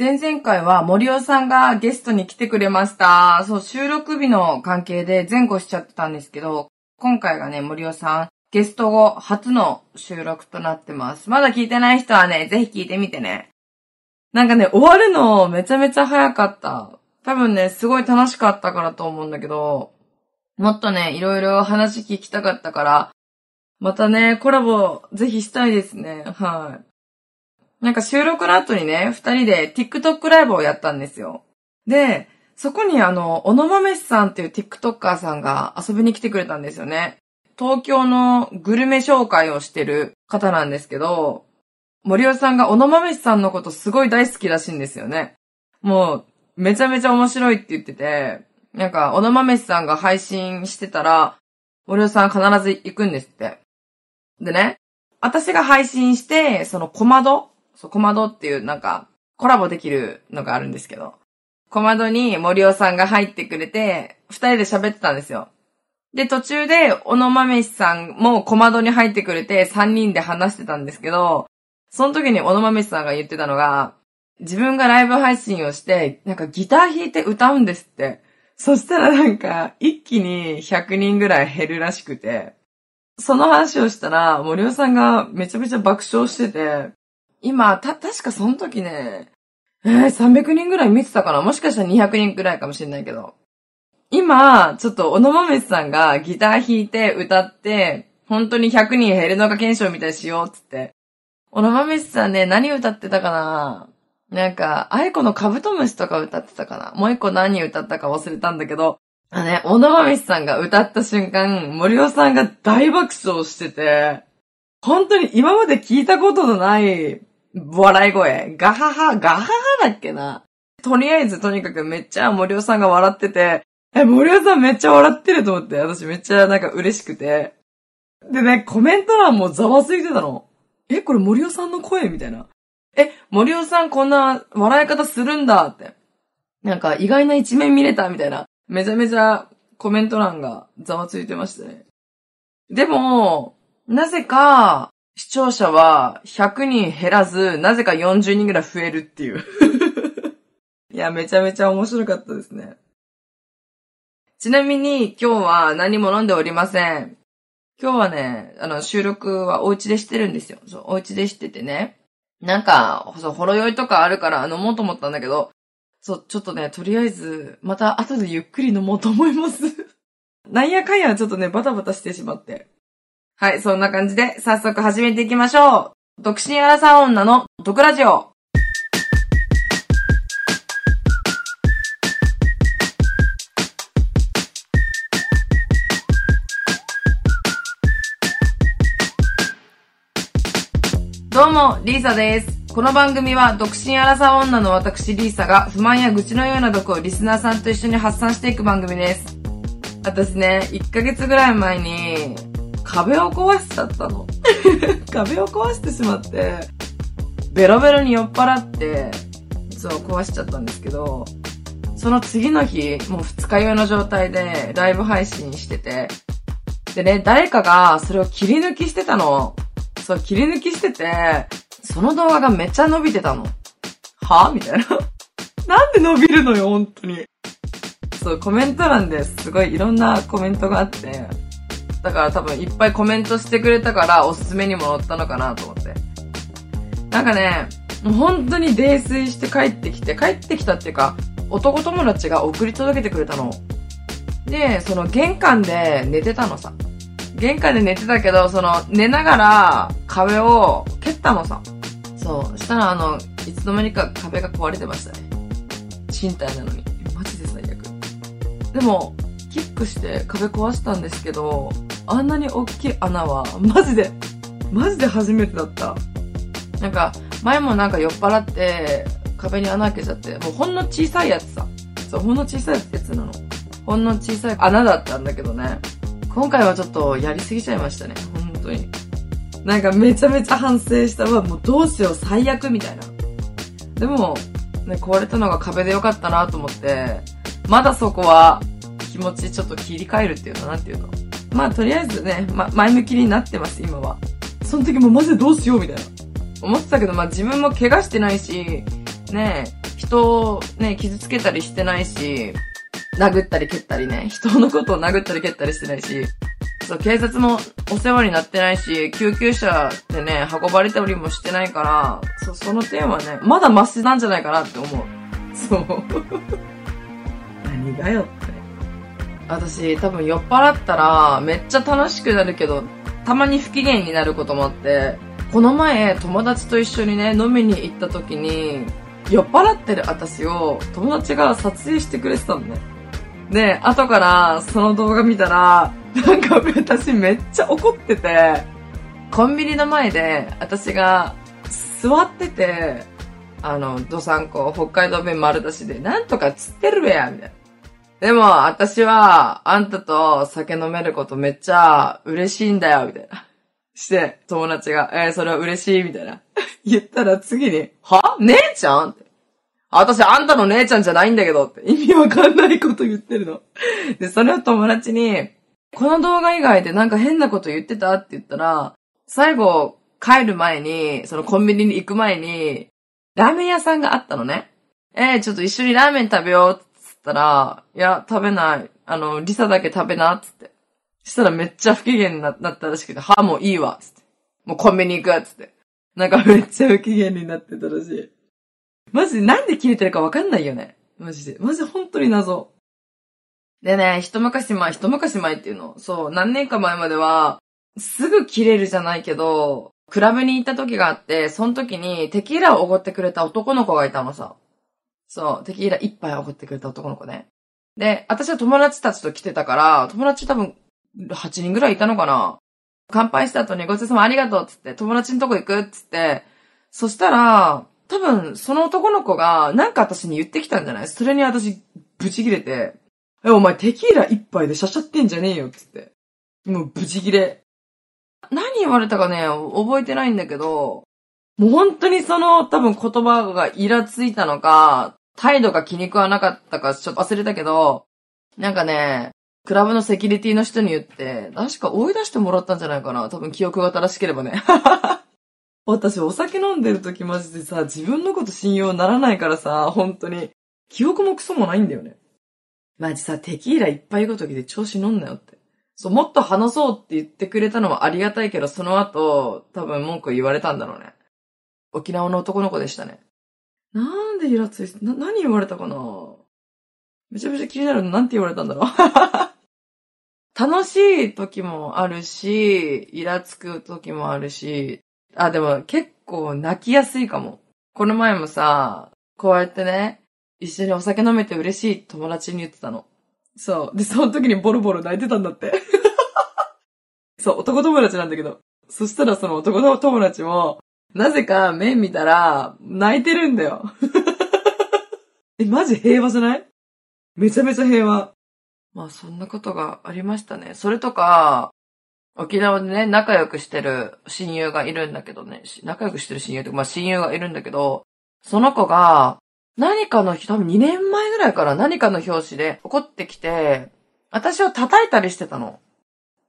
前々回は森尾さんがゲストに来てくれました。そう、収録日の関係で前後しちゃってたんですけど、今回がね、森尾さん、ゲスト後初の収録となってます。まだ聞いてない人はね、ぜひ聞いてみてね。なんかね、終わるのめちゃめちゃ早かった。多分ね、すごい楽しかったからと思うんだけど、もっとね、いろいろ話聞きたかったから、またね、コラボぜひしたいですね。はい。なんか収録の後にね、二人で TikTok ライブをやったんですよ。で、そこにあの、おのまめしさんっていう TikToker さんが遊びに来てくれたんですよね。東京のグルメ紹介をしてる方なんですけど、森尾さんがおのまめしさんのことすごい大好きらしいんですよね。もう、めちゃめちゃ面白いって言ってて、なんか、おのまめしさんが配信してたら、森尾さん必ず行くんですって。でね、私が配信して、その小窓そう、小窓っていうなんか、コラボできるのがあるんですけど、小窓に森尾さんが入ってくれて、二人で喋ってたんですよ。で、途中で、小野豆さんも小窓に入ってくれて、三人で話してたんですけど、その時に小野豆さんが言ってたのが、自分がライブ配信をして、なんかギター弾いて歌うんですって。そしたらなんか、一気に100人ぐらい減るらしくて、その話をしたら、森尾さんがめちゃめちゃ爆笑してて、今、た、確かその時ね、えー、300人ぐらい見てたかな。もしかしたら200人ぐらいかもしれないけど。今、ちょっと、小野豆さんがギター弾いて歌って、本当に100人減るのか検証みたいしようっつって。小野豆さんね、何歌ってたかな。なんか、愛子のカブトムシとか歌ってたかな。もう一個何歌ったか忘れたんだけど、あね、小野豆さんが歌った瞬間、森尾さんが大爆笑してて、本当に今まで聞いたことのない笑い声。ガハハ、ガハハだっけな。とりあえずとにかくめっちゃ森尾さんが笑ってて、え、森尾さんめっちゃ笑ってると思って、私めっちゃなんか嬉しくて。でね、コメント欄もざわついてたの。え、これ森尾さんの声？みたいな。え、森尾さんこんな笑い方するんだ？って。なんか意外な一面見れた？みたいな。めちゃめちゃコメント欄がざわついてましたね。でも、なぜか、視聴者は100人減らず、なぜか40人ぐらい増えるっていう。いや、めちゃめちゃ面白かったですね。ちなみに今日は何も飲んでおりません。今日はね、あの、収録はお家でしてるんですよ。そう、お家でしててね。なんか、そう、ほろ酔いとかあるから飲もうと思ったんだけど、そう、ちょっとね、とりあえず、また後でゆっくり飲もうと思います。なんやかんやちょっとね、バタバタしてしまって。はい、そんな感じで早速始めていきましょう。独身アラサー女の毒ラジオ。どうも、リーサです。この番組は独身アラサー女の私リーサが不満や愚痴のような毒をリスナーさんと一緒に発散していく番組です。私ね、1ヶ月ぐらい前に壁を壊しちゃったの。壁を壊してしまって、ベロベロに酔っ払って、そう、壊しちゃったんですけど、その次の日、もう二日酔いの状態でライブ配信してて、でね、誰かがそれを切り抜きしてたの。そう、切り抜きしてて、その動画がめっちゃ伸びてたの。は？みたいな。なんで伸びるのよ、本当に。そう、コメント欄ですごいいろんなコメントがあって、だから多分いっぱいコメントしてくれたからおすすめにも載ったのかなと思って。なんかね、もう本当に泥酔して帰ってきて、帰ってきたっていうか、男友達が送り届けてくれたの。で、その玄関で寝てたのさ。玄関で寝てたけど、その寝ながら壁を蹴ったのさ。そう。したらあの、いつの間にか壁が壊れてましたね。賃貸なのに。マジで最悪。でも、キックして壁壊したんですけど、あんなに大きい穴は、マジで、マジで初めてだった。なんか、前もなんか酔っ払って、壁に穴開けちゃって、もうほんの小さいやつさ。そう、ほんの小さいやつなの。ほんの小さい穴だったんだけどね。今回はちょっとやりすぎちゃいましたね。本当に。なんかめちゃめちゃ反省したわ。もうどうしよう、最悪みたいな。でも、ね、壊れたのが壁でよかったなと思って、まだそこは気持ちちょっと切り替えるっていうの、なんていうの。まあとりあえずね、ま、前向きになってます、今は。その時もマジでどうしようみたいな。思ってたけど、まあ自分も怪我してないし、ね、人をね、傷つけたりしてないし、殴ったり蹴ったりね、人のことを殴ったり蹴ったりしてないし、そう、警察もお世話になってないし、救急車でね、運ばれたりもしてないから、そう、その点はね、まだマシなんじゃないかなって思う。そう。何がよって。私、多分酔っ払ったら、めっちゃ楽しくなるけど、たまに不機嫌になることもあって、この前、友達と一緒にね、飲みに行った時に、酔っ払ってる私を友達が撮影してくれてたのね。で、後からその動画見たら、なんか私めっちゃ怒ってて、コンビニの前で私が座ってて、あの、どさんこ、北海道弁丸出しで、なんとか釣ってるべや、みたいな。でも、私は、あんたと酒飲めることめっちゃ嬉しいんだよ、みたいな。して、友達が、えー、それは嬉しい、みたいな。言ったら次に、は？姉ちゃん？って。私あんたの姉ちゃんじゃないんだけどって意味わかんないこと言ってるの。で、それを友達に、この動画以外でなんか変なこと言ってたって言ったら、最後帰る前に、そのコンビニに行く前に、ラーメン屋さんがあったのね。えー、ちょっと一緒にラーメン食べようっつったら、いや、食べない。あの、リサだけ食べなっつって。そしたらめっちゃ不機嫌になったらしくて、はもういいわつって。もうコンビニ行くっつって。なんかめっちゃ不機嫌になってたらしい。マジでなんで切れてるかわかんないよね。マジで。マジで本当に謎。でね、一昔前、一昔前っていうの。そう、何年か前までは、すぐ切れるじゃないけど、クラブに行った時があって、その時にテキーラをおごってくれた男の子がいたのさ。そう、テキーラ一杯おごってくれた男の子ね。で、私は友達たちと来てたから、友達多分8人ぐらいいたのかな乾杯した後にごちそうさまありがとうっつって、友達のとこ行くっつって、そしたら、多分、その男の子が、なんか私に言ってきたんじゃない？それに私、ブチ切れて、え、お前テキーラ一杯でしゃしゃってんじゃねえよっ、つって。もうブチ切れ。何言われたかね、覚えてないんだけど、もう本当にその多分言葉がイラついたのか、態度が気に食わなかったかちょっと忘れたけど、なんかね、クラブのセキュリティの人に言って、確か追い出してもらったんじゃないかな。多分記憶が正しければね。私お酒飲んでる時マジでさ、自分のこと信用ならないからさ、本当に。記憶もクソもないんだよね。マジさ、テキーラいっぱいごときで調子乗んなよって。そう、もっと話そうって言ってくれたのはありがたいけど、その後、多分文句言われたんだろうね。沖縄の男の子でしたね。なんでイラついて、な、何言われたかな？めちゃめちゃ気になるの、なんて言われたんだろう？楽しい時もあるし、イラつく時もあるし、あ、でも結構泣きやすいかも。この前もさ、こうやってね、一緒にお酒飲めて嬉しい友達に言ってたの。そう。で、その時にボロボロ泣いてたんだって。そう、男友達なんだけど。そしたらその男友達も、なぜか面見たら、泣いてるんだよ。え、マジ平和じゃない？めちゃめちゃ平和。まあそんなことがありましたね。それとか、沖縄でね、仲良くしてる親友がいるんだけどね、仲良くしてる親友とか、まあ親友がいるんだけど、その子が、何かの、多分2年前ぐらいから何かの表紙で怒ってきて、私を叩いたりしてたの。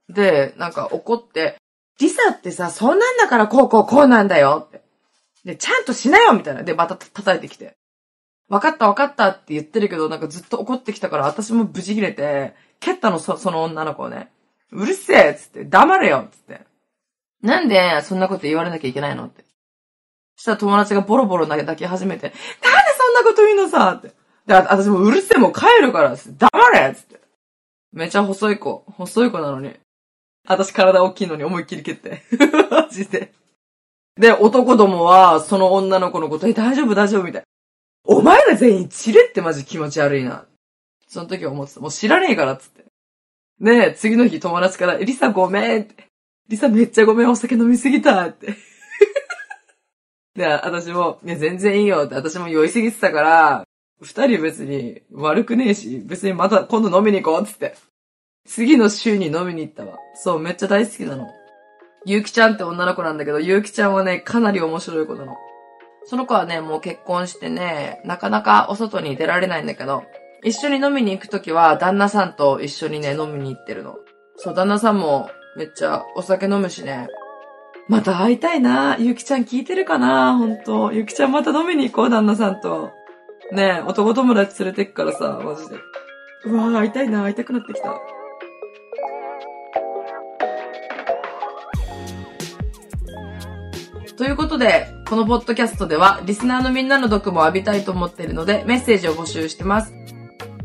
で、なんか怒って、リサってさ、そんなんだからこうこうこうなんだよって。で、ちゃんとしなよみたいな。で、また叩いてきて。わかったわかったって言ってるけど、なんかずっと怒ってきたから私もブチ切れて、蹴ったの、そ、その女の子をね。うるせえつって、黙れよつって。なんでそんなこと言われなきゃいけないのって。そしたら友達がボロボロ泣き始めて、なんでそんなこと言うのさって。で、私もうるせえもう帰るから、黙れっつって。めちゃ細い子。細い子なのに。私体大きいのに思いっきり蹴って。マジで。で、男どもは、その女の子のこと、え、大丈夫大丈夫みたい。お前ら全員散れってマジ気持ち悪いな。その時思ってた。もう知らねえからっつって。で、次の日友達から、リサごめんって。リサめっちゃごめん、お酒飲みすぎたって。で、私も、いや、全然いいよって、私も酔いすぎてたから、二人別に悪くねえし、別にまた今度飲みに行こうっつって。次の週に飲みに行ったわ。そう、めっちゃ大好きなの。ゆうきちゃんって女の子なんだけど、ゆうきちゃんはね、かなり面白い子なの。その子はね、もう結婚してね、なかなかお外に出られないんだけど、一緒に飲みに行くときは、旦那さんと一緒にね、飲みに行ってるの。そう、旦那さんもめっちゃお酒飲むしね。また会いたいな。ゆうきちゃん聞いてるかなほんと。ゆきちゃんまた飲みに行こう、旦那さんと。ねえ、男友達連れてくからさ、マジで。うわぁ、会いたいな、会いたくなってきた。ということで、このポッドキャストでは、リスナーのみんなの毒も浴びたいと思っているので、メッセージを募集してます。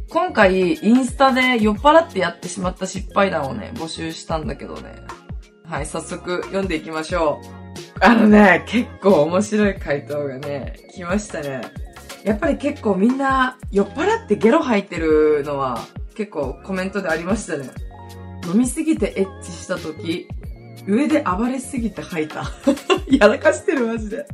今回、インスタで酔っ払ってやってしまった失敗談をね、募集したんだけどね。はい、早速読んでいきましょう。あのね、結構面白い回答がね、来ましたね。やっぱり結構みんな酔っ払ってゲロ吐いてるのは結構コメントでありましたね。飲みすぎてエッチした時、上で暴れすぎて吐いた。やらかしてるマジで。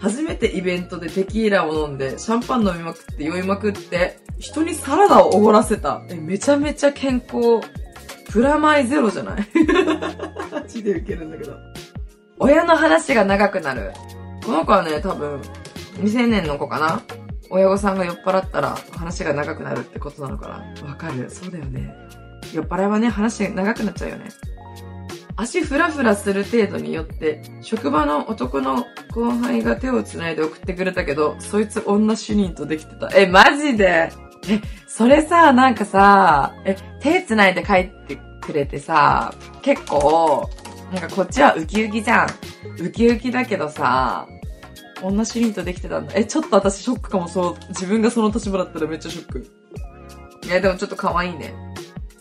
初めてイベントでテキーラを飲んで、シャンパン飲みまくって酔いまくって、人にサラダをおごらせた。え、めちゃめちゃ健康。プラマイゼロじゃない？マジでウケるんだけど。親の話が長くなる。この子はね、多分、未成年の子かな？親御さんが酔っ払ったら話が長くなるってことなのかな？わかる。そうだよね。酔っ払いはね、話長くなっちゃうよね。足ふらふらする程度によって、職場の男の後輩が手を繋いで送ってくれたけど、そいつ女主任とできてた。え、マジで？え、それさ、なんかさ、え、手繋いで帰ってくれてさ、結構、なんかこっちはウキウキじゃん。ウキウキだけどさ、女主任とできてたんだ。え、ちょっと私ショックかも、そう。自分がその立場だったらめっちゃショック。いや、でもちょっと可愛いね。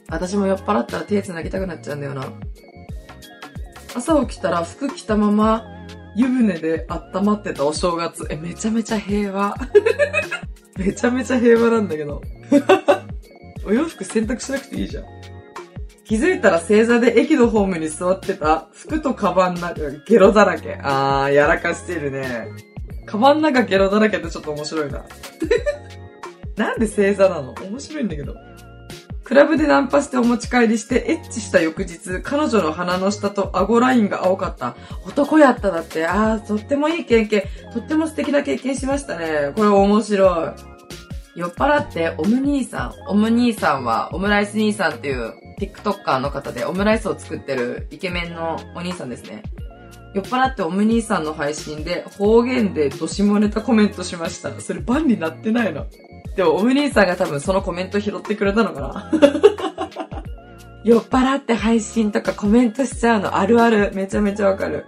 私も酔っ払ったら手繋ぎたくなっちゃうんだよな。朝起きたら服着たまま湯船で温まってたお正月。え、めちゃめちゃ平和。めちゃめちゃ平和なんだけど。お洋服洗濯しなくていいじゃん。気づいたら正座で駅のホームに座ってた服とカバンな、ゲロだらけ。あー、やらかしてるね。カバン中ゲロだらけってちょっと面白いな。なんで正座なの？面白いんだけど。クラブでナンパしてお持ち帰りしてエッチした翌日、彼女の鼻の下と顎ラインが青かった。男やっただって。ああ、とってもいい経験。とっても素敵な経験しましたね。これ面白い。酔っ払ってオム兄さん。オム兄さんはオムライス兄さんっていう TikToker の方でオムライスを作ってるイケメンのお兄さんですね。酔っ払ってオム兄さんの配信で方言でどしもネタコメントしました。それバンになってないの。でも、オム兄さんが多分そのコメント拾ってくれたのかな 酔っ払って配信とかコメントしちゃうのあるある。めちゃめちゃわかる。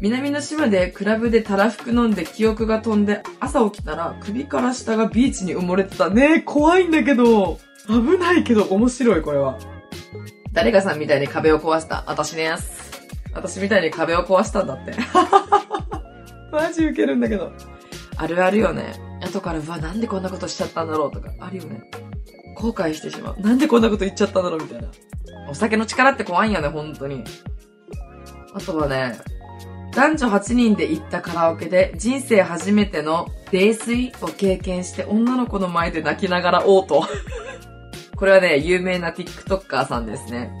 南の島でクラブでたらふく飲んで記憶が飛んで朝起きたら首から下がビーチに埋もれてた。ねえ、怖いんだけど。危ないけど面白いこれは。誰がさんみたいに壁を壊した？私です。私みたいに壁を壊したんだって。マジウケるんだけど。あるあるよね。後から、うわ、なんでこんなことしちゃったんだろうとか、あるよね。後悔してしまう。なんでこんなこと言っちゃったんだろうみたいな。お酒の力って怖いんよね、本当に。あとはね、男女8人で行ったカラオケで人生初めての泥酔を経験して女の子の前で泣きながら嘔吐。これはね、有名な TikToker さんですね。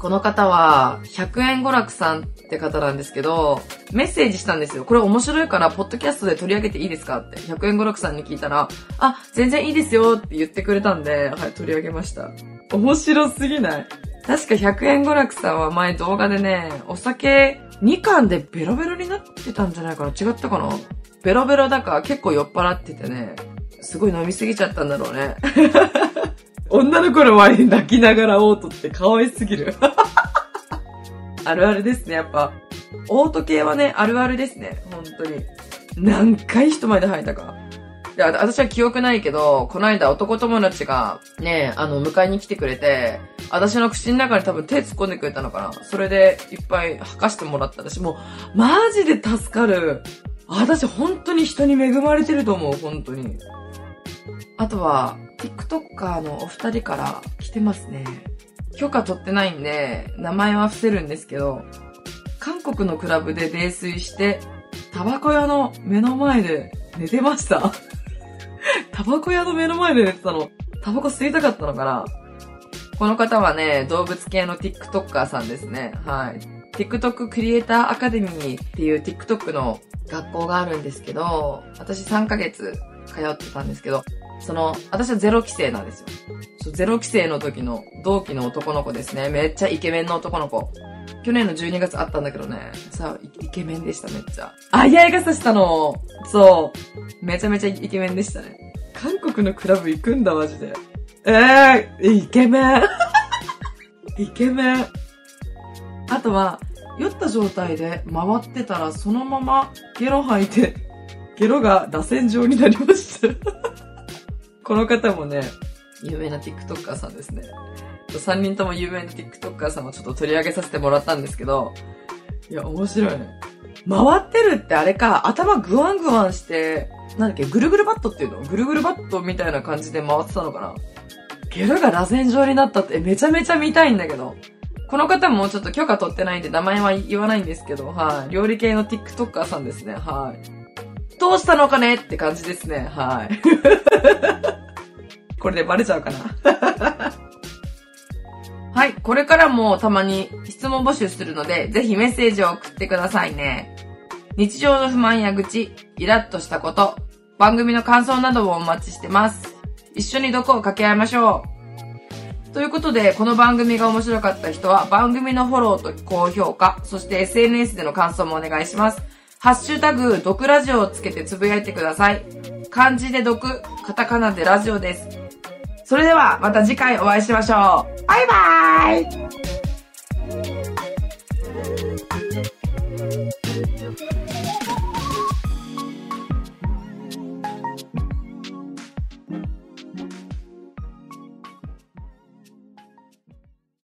この方は、100円娯楽さんって方なんですけど、メッセージしたんですよ。これ面白いから、ポッドキャストで取り上げていいですか？って、100円娯楽さんに聞いたら、あ、全然いいですよって言ってくれたんで、はい、取り上げました。面白すぎない？確か100円娯楽さんは前動画でね、お酒2缶でベロベロになってたんじゃないかな？違ったかな？ベロベロだから結構酔っ払っててね、すごい飲みすぎちゃったんだろうね。女の子の前に泣きながらオートって可愛すぎる。あるあるですね、やっぱ。オート系はね、あるあるですね、本当に。何回人前で吐いたか。で、私は記憶ないけど、この間男友達がね、あの、迎えに来てくれて、私の口の中に多分手突っ込んでくれたのかな。それでいっぱい吐かしてもらった。私もう、マジで助かる。私本当に人に恵まれてると思う、本当に。あとは、TikToker のお二人から来てますね。許可取ってないんで、名前は伏せるんですけど、韓国のクラブで泥酔して、タバコ屋の目の前で寝てました。タバコ屋の目の前で寝てたの。タバコ吸いたかったのかなこの方はね、動物系の TikToker さんですね。はい。TikTok クリエイターアカデミーっていう TikTok の学校があるんですけど、私3ヶ月通ってたんですけど、その、私はゼロ期生なんですよ。ゼロ期生の時の同期の男の子ですね。めっちゃイケメンの男の子。去年の12月あったんだけどね。さあ、イケメンでした、めっちゃ。あいあい傘したの。そう。めちゃめちゃイケメンでしたね。韓国のクラブ行くんだ、マジで。ええー、イケメン。イケメン。あとは、酔った状態で回ってたらそのままゲロ吐いて、ゲロが螺旋状になりました。この方もね、有名な TikToker さんですね。3人とも有名な TikToker さんをちょっと取り上げさせてもらったんですけど、いや、面白いね。回ってるってあれか、頭グワングワンして、なんだっけ、ぐるぐるバットっていうの？ぐるぐるバットみたいな感じで回ってたのかな？ゲロが螺旋状になったってめちゃめちゃ見たいんだけど。この方もちょっと許可取ってないんで名前は言わないんですけど、はい。料理系の TikToker さんですね、はい。どうしたのかね？って感じですね、はい。これでバレちゃうかな はい。これからもたまに質問募集するので、ぜひメッセージを送ってくださいね。日常の不満や愚痴、イラッとしたこと、番組の感想などもお待ちしてます。一緒に毒を掛け合いましょう。ということで、この番組が面白かった人は番組のフォローと高評価、そして SNS での感想もお願いします。ハッシュタグ、毒ラジオをつけてつぶやいてください。漢字で毒、カタカナでラジオです。それではまた次回お会いしましょう。バイバーイ